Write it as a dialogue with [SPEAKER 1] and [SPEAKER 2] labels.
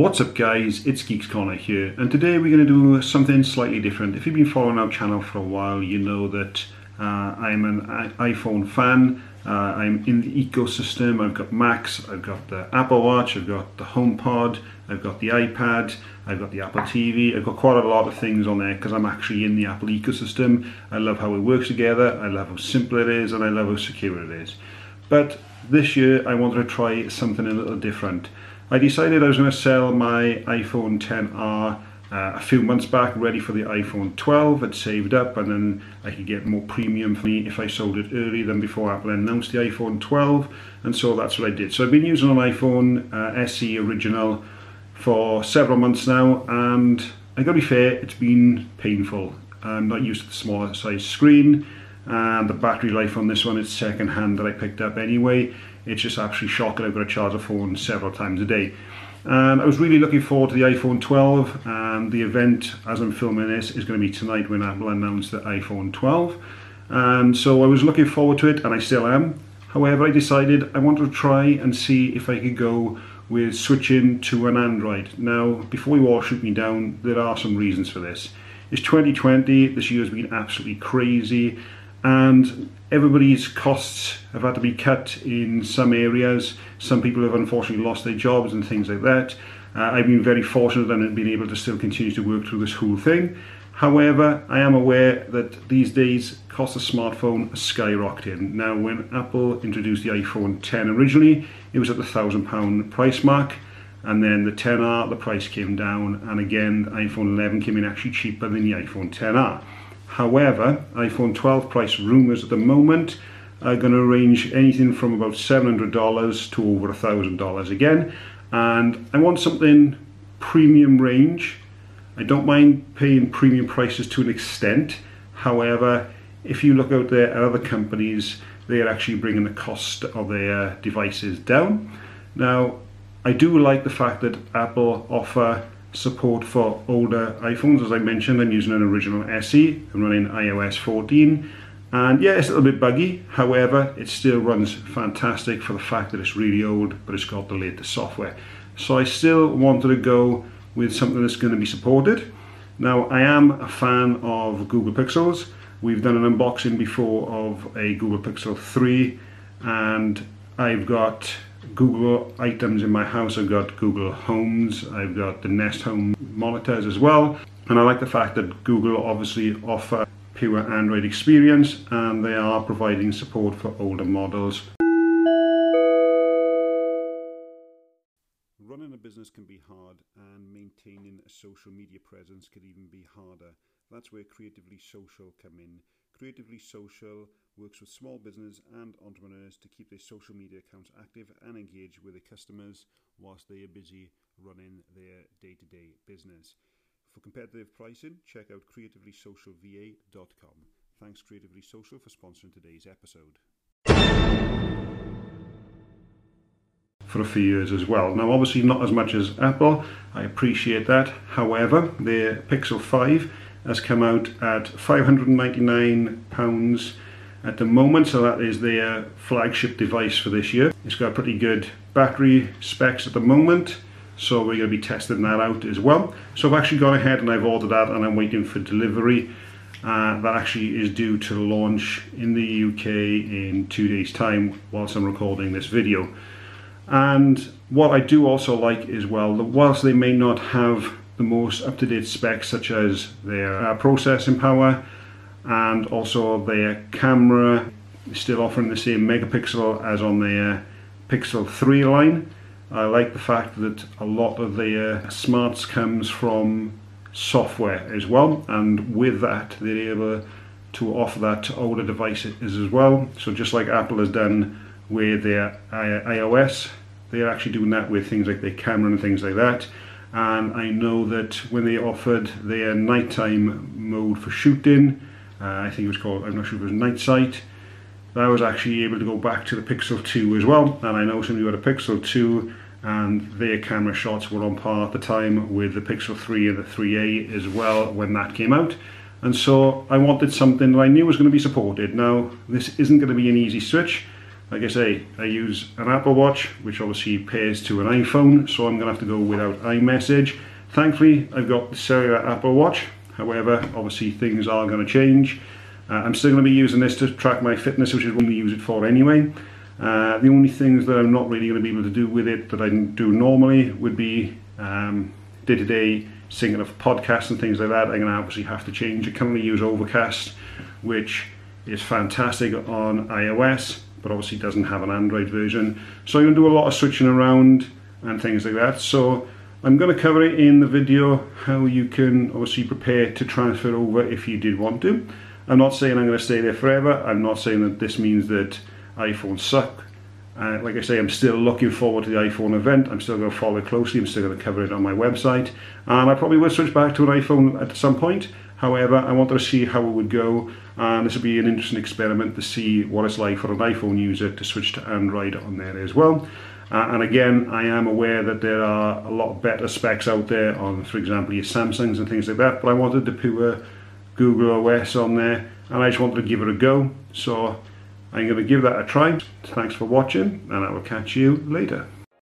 [SPEAKER 1] What's up guys, it's Geeks Corner here and today we're going to do something slightly different. If you've been following our channel for a while you know that uh, I'm an iPhone fan, uh, I'm in the ecosystem, I've got Macs, I've got the Apple Watch, I've got the HomePod, I've got the iPad, I've got the Apple TV, I've got quite a lot of things on there because I'm actually in the Apple ecosystem. I love how it works together, I love how simple it is and I love how secure it is. But this year I wanted to try something a little different. I decided I was going to sell my iPhone 10R uh, a few months back, ready for the iPhone 12. I'd saved up and then I could get more premium for me if I sold it early than before Apple announced the iPhone 12. And so that's what I did. So I've been using an iPhone uh, SE original for several months now and I gotta be fair, it's been painful. I'm not used to the smaller size screen and the battery life on this one is second hand that I picked up anyway it's just absolutely shocking. I've got to charge a phone several times a day. And I was really looking forward to the iPhone 12 and the event as I'm filming this is going to be tonight when Apple announced the iPhone 12 and so I was looking forward to it and I still am. However I decided I wanted to try and see if I could go with switching to an Android. Now before you all shoot me down there are some reasons for this. It's 2020, this year has been absolutely crazy and everybody's costs have had to be cut in some areas. Some people have unfortunately lost their jobs and things like that. Uh, I've been very fortunate and been able to still continue to work through this whole thing. However, I am aware that these days cost of smartphone are skyrocketing. Now, when Apple introduced the iPhone 10 originally, it was at the thousand pound price mark. And then the 10R, the price came down. And again, the iPhone 11 came in actually cheaper than the iPhone 10R. However, iPhone 12 price rumours at the moment are going to range anything from about $700 to over $1,000 again. And I want something premium range. I don't mind paying premium prices to an extent. However, if you look out there at other companies, they are actually bringing the cost of their devices down. Now, I do like the fact that Apple offer support for older iPhones. As I mentioned, I'm using an original SE. I'm running iOS 14. And yeah, it's a little bit buggy. However, it still runs fantastic for the fact that it's really old, but it's got the latest software. So I still wanted to go with something that's going to be supported. Now, I am a fan of Google Pixels. We've done an unboxing before of a Google Pixel 3 and I've got Google items in my house. I've got Google Homes, I've got the Nest Home monitors as well. And I like the fact that Google obviously offer pure Android experience and they are providing support for older models. Running a business can be hard and maintaining a social media presence could even be harder. That's where Creatively Social come in. Creatively Social works with small business and entrepreneurs to keep their social media accounts active and engage with their customers whilst they are busy running their day-to-day business. For competitive pricing, check out creativelysocialva.com. Thanks Creatively Social for sponsoring today's episode. For a few years as well. Now obviously not as much as Apple, I appreciate that. However, their Pixel 5 has come out at £599 at the moment, so that is their flagship device for this year. It's got pretty good battery specs at the moment, so we're going to be testing that out as well. So I've actually gone ahead and I've ordered that and I'm waiting for delivery. Uh, that actually is due to launch in the UK in two days time whilst I'm recording this video. And what I do also like as well, that whilst they may not have the most up-to-date specs such as their uh, processing power and also their camera still offering the same megapixel as on their Pixel 3 line. I like the fact that a lot of their smarts comes from software as well and with that they're able to offer that to older devices as well. So just like Apple has done with their iOS, they're actually doing that with things like their camera and things like that and I know that when they offered their nighttime mode for shooting, uh, I think it was called, I'm not sure if it was Night Sight, I was actually able to go back to the Pixel 2 as well, and I know some somebody had a Pixel 2 and their camera shots were on par at the time with the Pixel 3 and the 3A as well when that came out. And so I wanted something that I knew was going to be supported. Now, this isn't going to be an easy switch. Like I say, I use an Apple Watch, which obviously pairs to an iPhone, so I'm going to have to go without iMessage. Thankfully, I've got the cellular Apple Watch. However, obviously things are going to change. Uh, I'm still going to be using this to track my fitness, which is what I use it for anyway. Uh, the only things that I'm not really going to be able to do with it that I do normally would be um, day-to-day singing of podcasts and things like that. I'm going to obviously have to change. I currently use Overcast, which is fantastic on iOS but obviously doesn't have an Android version. So I'm going to do a lot of switching around and things like that. So I'm going to cover it in the video how you can obviously prepare to transfer over if you did want to. I'm not saying I'm going to stay there forever. I'm not saying that this means that iPhones suck. Uh, like I say, I'm still looking forward to the iPhone event. I'm still going to follow it closely. I'm still going to cover it on my website. And I probably will switch back to an iPhone at some point. However, I wanted to see how it would go, and this would be an interesting experiment to see what it's like for an iPhone user to switch to Android on there as well. Uh, and again, I am aware that there are a lot better specs out there on, for example, your Samsungs and things like that, but I wanted to put Google OS on there, and I just wanted to give it a go. So I'm going to give that a try. Thanks for watching, and I will catch you later.